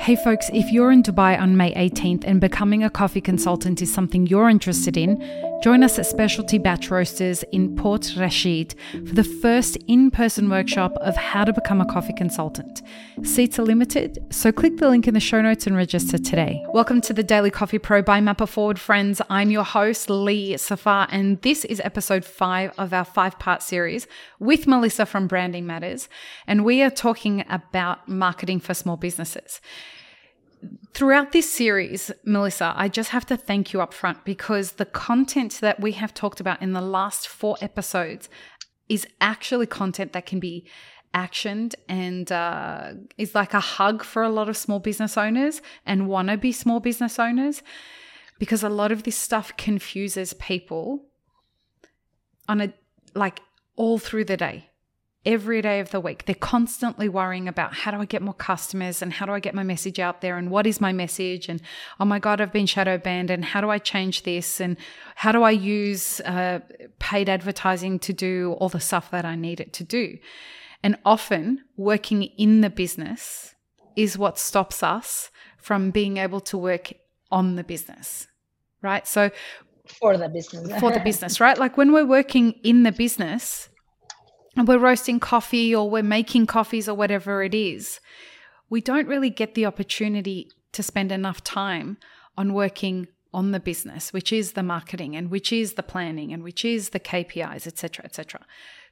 Hey folks, if you're in Dubai on May 18th and becoming a coffee consultant is something you're interested in, join us at Specialty Batch Roasters in Port Rashid for the first in person workshop of how to become a coffee consultant. Seats are limited, so click the link in the show notes and register today. Welcome to the Daily Coffee Pro by Map It Forward, friends. I'm your host, Lee Safar, and this is episode five of our five part series with Melisa from Branding Matters. And we are talking about marketing for small businesses throughout this series, Melisa, I just have to thank you up front because the content that we have talked about in the last four episodes is actually content that can be actioned and uh, is like a hug for a lot of small business owners and wannabe small business owners because a lot of this stuff confuses people on a like all through the day every day of the week. They're constantly worrying about how do I get more customers and how do I get my message out there and what is my message and oh my God, I've been shadow banned and how do I change this and how do I use uh, paid advertising to do all the stuff that I need it to do. And often working in the business is what stops us from being able to work on the business, right? So for the business. for the business, right? Like when we're working in the business, and we're roasting coffee or we're making coffees or whatever it is, we don't really get the opportunity to spend enough time on working on the business, which is the marketing and which is the planning and which is the KPIs, etc., etc.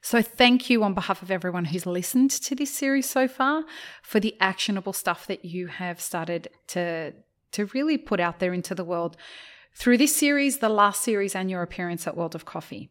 So thank you on behalf of everyone who's listened to this series so far for the actionable stuff that you have started to to really put out there into the world through this series, the last series, and your appearance at World of Coffee.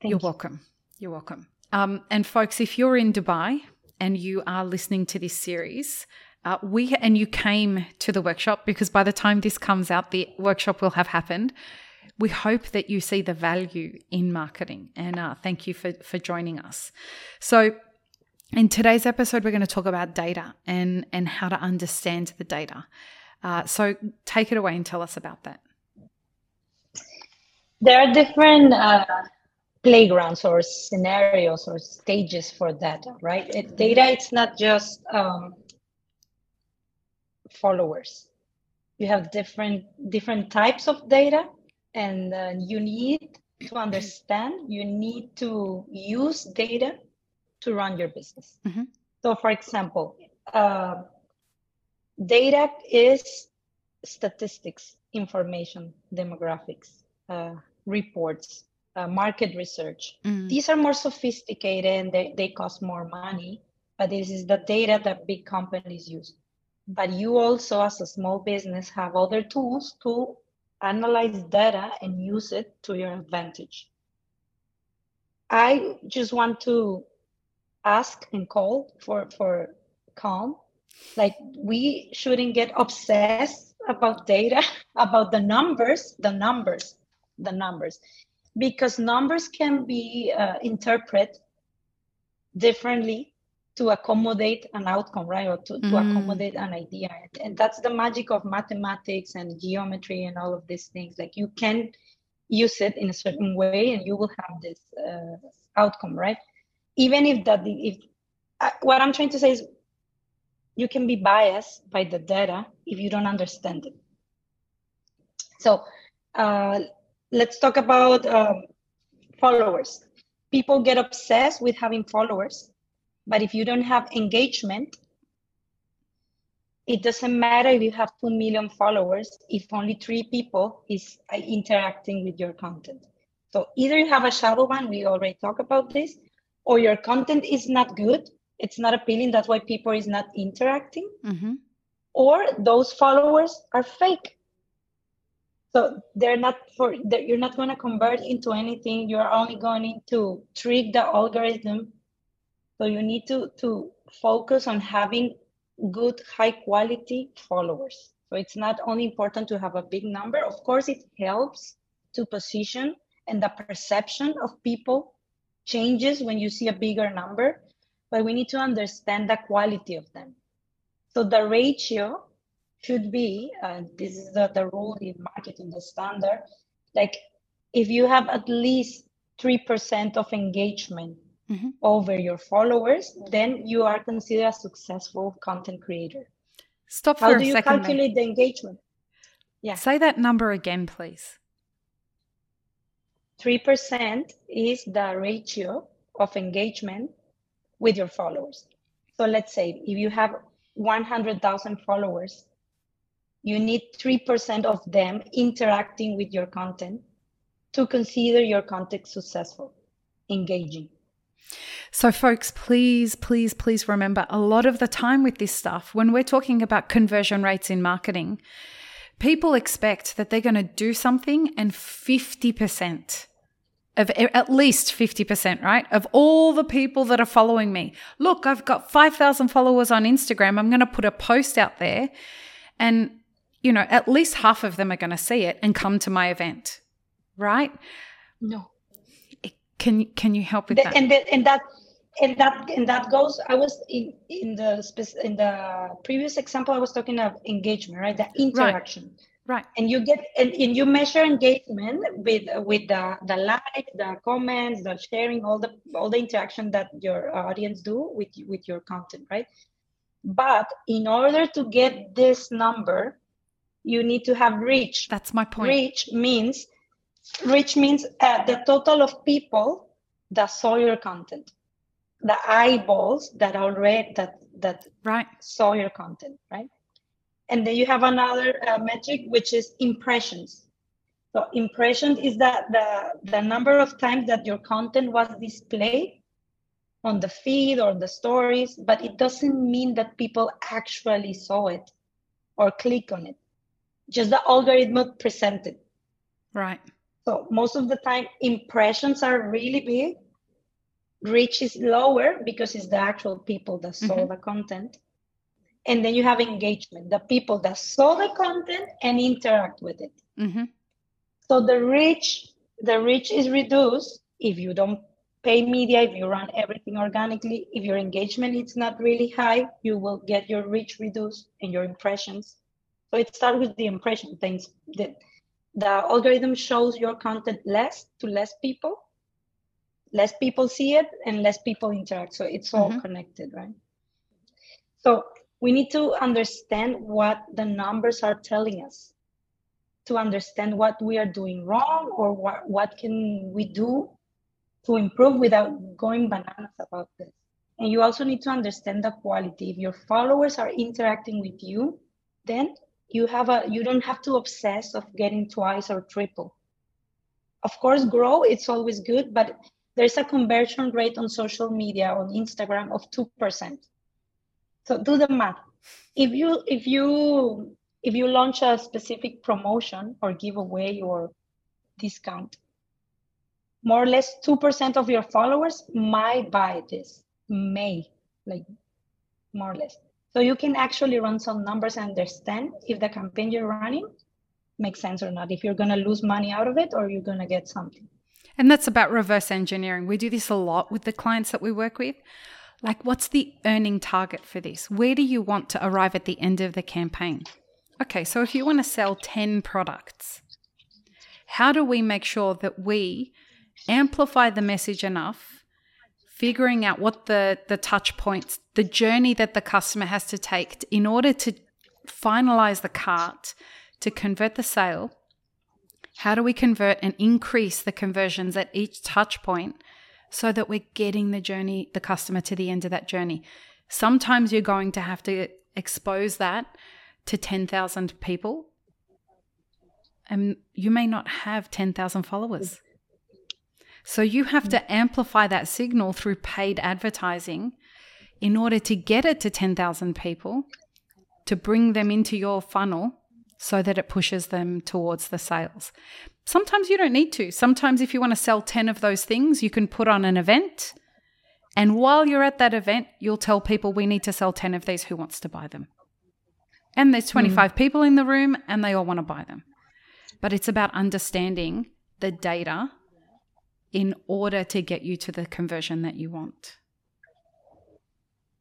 Thank You're you. welcome. You're welcome. Um, and folks, if you're in Dubai and you are listening to this series, uh, we and you came to the workshop because by the time this comes out, the workshop will have happened. We hope that you see the value in marketing, and uh, thank you for for joining us. So, in today's episode, we're going to talk about data and and how to understand the data. Uh, so, take it away and tell us about that. There are different uh, playgrounds or scenarios or stages for data, right? It, data, it's not just um, followers. You have different different types of data, and uh, you need to understand. You need to use data to run your business. Mm-hmm. So, for example, uh, data is statistics, information, demographics, uh, reports, uh, market research. Mm. These are more sophisticated and they, they cost more money, but this is the data that big companies use. But you also, as a small business, have other tools to analyze data and use it to your advantage. I just want to ask and call for, for calm. Like, we shouldn't get obsessed about data, about the numbers, the numbers, the numbers because numbers can be uh, interpreted differently to accommodate an outcome, right? Or to, mm. to accommodate an idea. And that's the magic of mathematics and geometry and all of these things. Like you can use it in a certain way and you will have this uh, outcome, right? Even if that, if uh, what I'm trying to say is you can be biased by the data if you don't understand it. So uh, let's talk about um, followers. People get obsessed with having followers, but if you don't have engagement, it doesn't matter if you have 2 million followers if only three people is uh, interacting with your content. So either you have a shadow ban, we already talked about this, or your content is not good, it's not appealing, that's why people is not interacting, mm-hmm. or those followers are fake so they're not for you're not going to convert into anything. You're only going to trick the algorithm. So you need to to focus on having good high quality followers. So it's not only important to have a big number. Of course it helps to position and the perception of people changes when you see a bigger number but we need to understand the quality of them. So the ratio should be, and this is the, the rule in marketing, the standard, like if you have at least 3% of engagement mm-hmm. over your followers, then you are considered a successful content creator. Stop How for do a you second. calculate the engagement? Yeah. Say that number again, please. 3% is the ratio of engagement with your followers. So let's say if you have 100,000 followers, you need 3% of them interacting with your content to consider your content successful, engaging. So, folks, please, please, please remember a lot of the time with this stuff, when we're talking about conversion rates in marketing, people expect that they're going to do something and 50% of at least 50%, right? Of all the people that are following me. Look, I've got 5,000 followers on Instagram. I'm going to put a post out there and, you know, at least half of them are going to see it and come to my event, right? No. Can can you help with The- that? and that and that and that and that goes i was in in the in the previous example i was talking of engagement right the interaction Right. and you get and, and you measure engagement with with the the like the comments the sharing all the all the interaction that your audience do with with your content right but in order to get this number you need to have reach That's my point. reach means reach means uh, the total of people that saw your content. The eyeballs that already that that Right. saw your content right? And then you have another uh, metric which is impressions. So impressions is that the the number of times that your content was displayed on the feed or the stories but it doesn't mean that people actually saw it or click on it just the algorithm presented Right. so most of the time, impressions are really big. Reach is lower because it's the actual people that saw Mhm. the content. And then you have engagement, the people that saw the content and interact with it. hmm So the reach, the reach is reduced if you don't pay media, if you run everything organically, if your engagement is not really high, you will get your reach reduced and your impressions. So it starts with the impression things that the algorithm shows your content less to less people. Less people see it and less people interact. So it's all Mhm. connected, right? So we need to understand what the numbers are telling us to understand what we are doing wrong or what, what can we do to improve without going bananas about this. And you also need to understand the quality. If your followers are interacting with you, then you have a you don't have to obsess of getting twice or triple. Of course, grow it's always good, but there's a conversion rate on social media on Instagram of 2%. So do the math. If you if you if you launch a specific promotion or giveaway or discount, more or less 2% of your followers might buy this, may, like more or less. So you can actually run some numbers and understand if the campaign you're running makes sense or not, if you're going to lose money out of it or you're going to get something. And that's about reverse engineering. We do this a lot with the clients that we work with. Like, what's the earning target for this? Where do you want to arrive at the end of the campaign? Okay, so if you want to sell 10 products, how do we make sure that we amplify the message enough, figuring out what the, the touch points, the journey that the customer has to take in order to finalize the cart, to convert the sale? How do we convert and increase the conversions at each touch point so that we're getting the journey, the customer to the end of that journey? Sometimes you're going to have to expose that to 10,000 people, and you may not have 10,000 followers. So you have to amplify that signal through paid advertising in order to get it to 10,000 people, to bring them into your funnel so that it pushes them towards the sales. Sometimes you don't need to. Sometimes, if you want to sell 10 of those things, you can put on an event. And while you're at that event, you'll tell people we need to sell 10 of these who wants to buy them. And there's hmm. 25 people in the room and they all want to buy them. But it's about understanding the data in order to get you to the conversion that you want.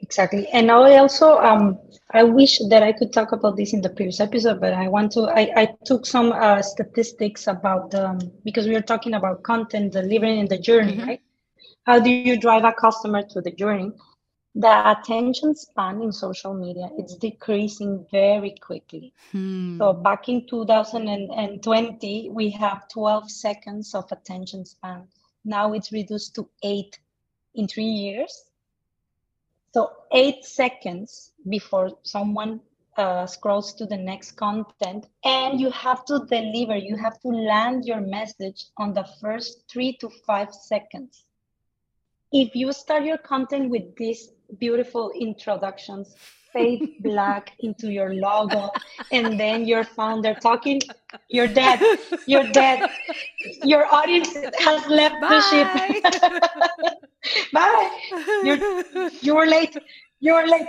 Exactly. And I also, um, I wish that I could talk about this in the previous episode, but I want to, I, I took some uh, statistics about, um, because we were talking about content, delivering in the journey, Mhm. right? How do you drive a customer to the journey? The attention span in social media it's decreasing very quickly. Hmm. so back in 2020 we have 12 seconds of attention span. Now it's reduced to eight in three years. So eight seconds before someone uh, scrolls to the next content and you have to deliver you have to land your message on the first three to five seconds. If you start your content with these beautiful introductions. Fade black into your logo and then your founder talking you're dead. You're dead. Your audience has left the ship. Bye. You're you were late. You're late.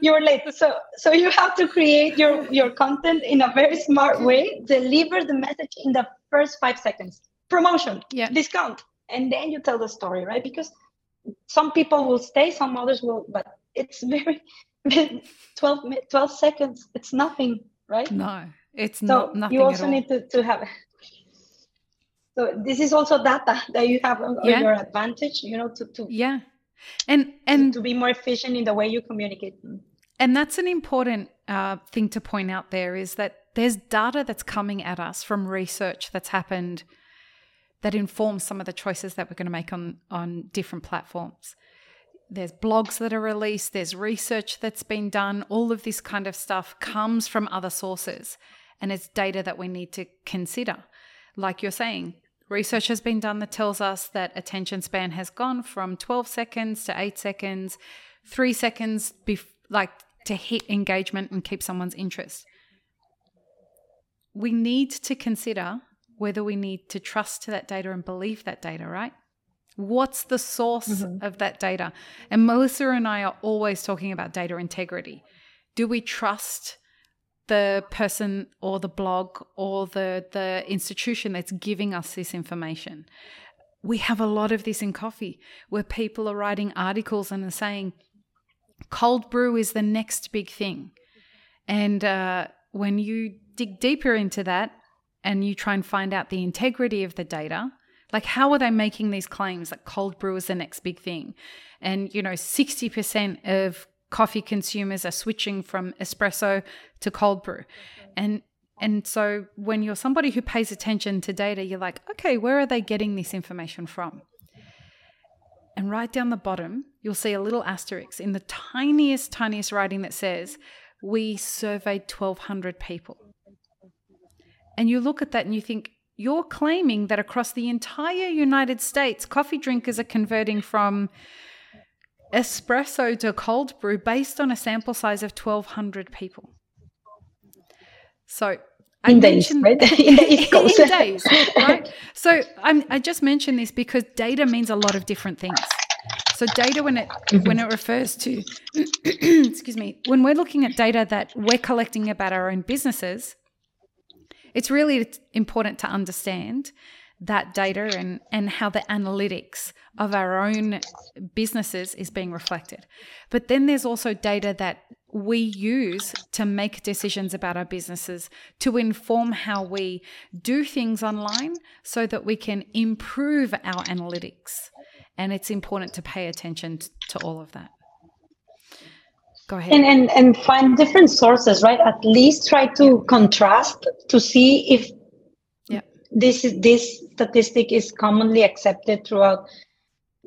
You were late. So so you have to create your your content in a very smart way. Deliver the message in the first five seconds. Promotion. Yeah. discount. And then you tell the story right? Because some people will stay some others will but it's very 12 mi- 12 seconds it's nothing right no, it's so not nothing you also need to, to have so this is also data that you have on Yeah. your advantage you know to to, yeah. And and to be more efficient in the way you communicate And that's an important uh, thing to point out there is that there's data that's coming at us from research that's happened that informs some of the choices that we're going to make on, on different platforms. There's blogs that are released, there's research that's been done. All of this kind of stuff comes from other sources, and it's data that we need to consider. Like you're saying, research has been done that tells us that attention span has gone from 12 seconds to 8 seconds, 3 seconds bef- like to hit engagement and keep someone's interest. We need to consider whether we need to trust to that data and believe that data, right? What's the source of that data? And Melisa and I are always talking about data integrity. Do we trust the person or the blog or the the institution that's giving us this information? We have a lot of this in coffee where people are writing articles and are saying cold brew is the next big thing. And uh, when you dig deeper into that and you try and find out the integrity of the data, like how are they making these claims that cold brew is the next big thing? And, you know, 60% of coffee consumers are switching from espresso to cold brew. And and so when you're somebody who pays attention to data, you're like, okay, where are they getting this information from? And right down the bottom, you'll see a little asterisk in the tiniest, tiniest writing that says, We surveyed 1,200 people. And you look at that and you think, You're claiming that across the entire United States, coffee drinkers are converting from espresso to cold brew based on a sample size of 1,200 people. So, I in days mentioned- right in the East Coast. in days, right? So I'm, I just mentioned this because data means a lot of different things. So data, when it mm-hmm. when it refers to, excuse me, when we're looking at data that we're collecting about our own businesses, it's really important to understand that data and and how the analytics of our own businesses is being reflected. But then there's also data that we use to make decisions about our businesses to inform how we do things online so that we can improve our analytics. And it's important to pay attention to all of that. Go ahead. and, and and find different sources right at least try to contrast to see if Yeah. this is this statistic is commonly accepted throughout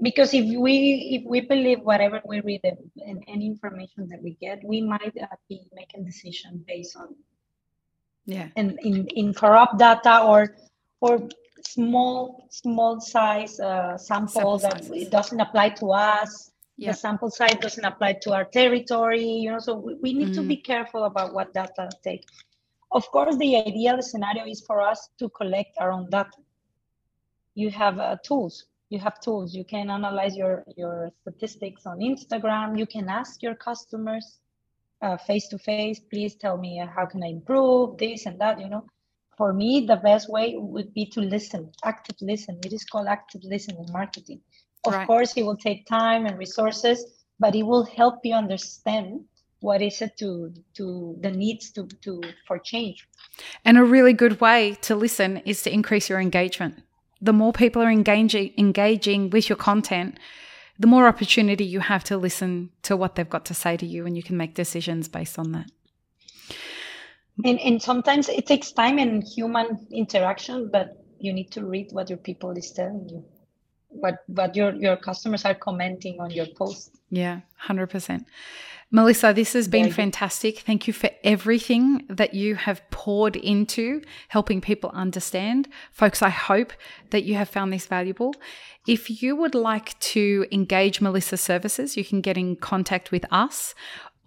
because if we if we believe whatever we read and, any information that we get we might uh, be making decision based on yeah. and in, in corrupt data or or small small size uh, sample, Sample that sizes. it doesn't apply to us Yeah. the sample size doesn't apply to our territory you know so we, we need to Mm. be careful about what data take. Of course the ideal scenario is for us to collect our own data. You have uh, tools. You have tools. You can analyze your your statistics on instagram. You can ask your customers uh, face to face please tell me uh, how can i improve this and that you know. For me the best way would be to listen active listen. It is called active listening marketing of Right. course it will take time and resources but it will help you understand what is it to to the needs to to for change And a really good way to listen is to increase your engagement. The more people are engaging engaging with your content, the more opportunity you have to listen to what they've got to say to you and you can make decisions based on that. And, and sometimes it takes time and human interaction, but you need to read what your people is telling you what what your your customers are commenting on your post. Yeah 100% melisa this has been fantastic. Thank you for everything that you have poured into helping people understand. Folks i hope that you have found this valuable. If you would like to engage melisa's services you can get in contact with us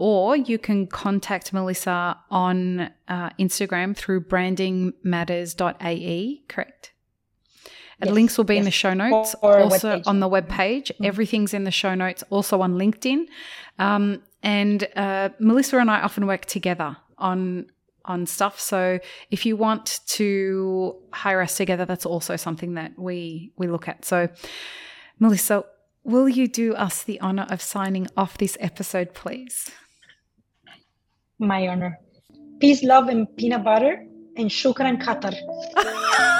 or you can contact Melisa on uh, Instagram through brandingmatters.ae, correct? Yes, links will be yes. in the show notes, or, or also on the web page. Mm-hmm. Everything's in the show notes, also on LinkedIn. Um, and uh, Melisa and I often work together on on stuff. So if you want to hire us together, that's also something that we we look at. So, Melisa, will you do us the honor of signing off this episode, please? My honor. Peace, love, and peanut butter, and shukran Qatar.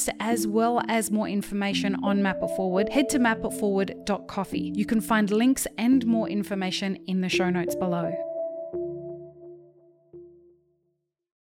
podcast as well as more information on Map It Forward, head to mapitforward.coffee. You can find links and more information in the show notes below.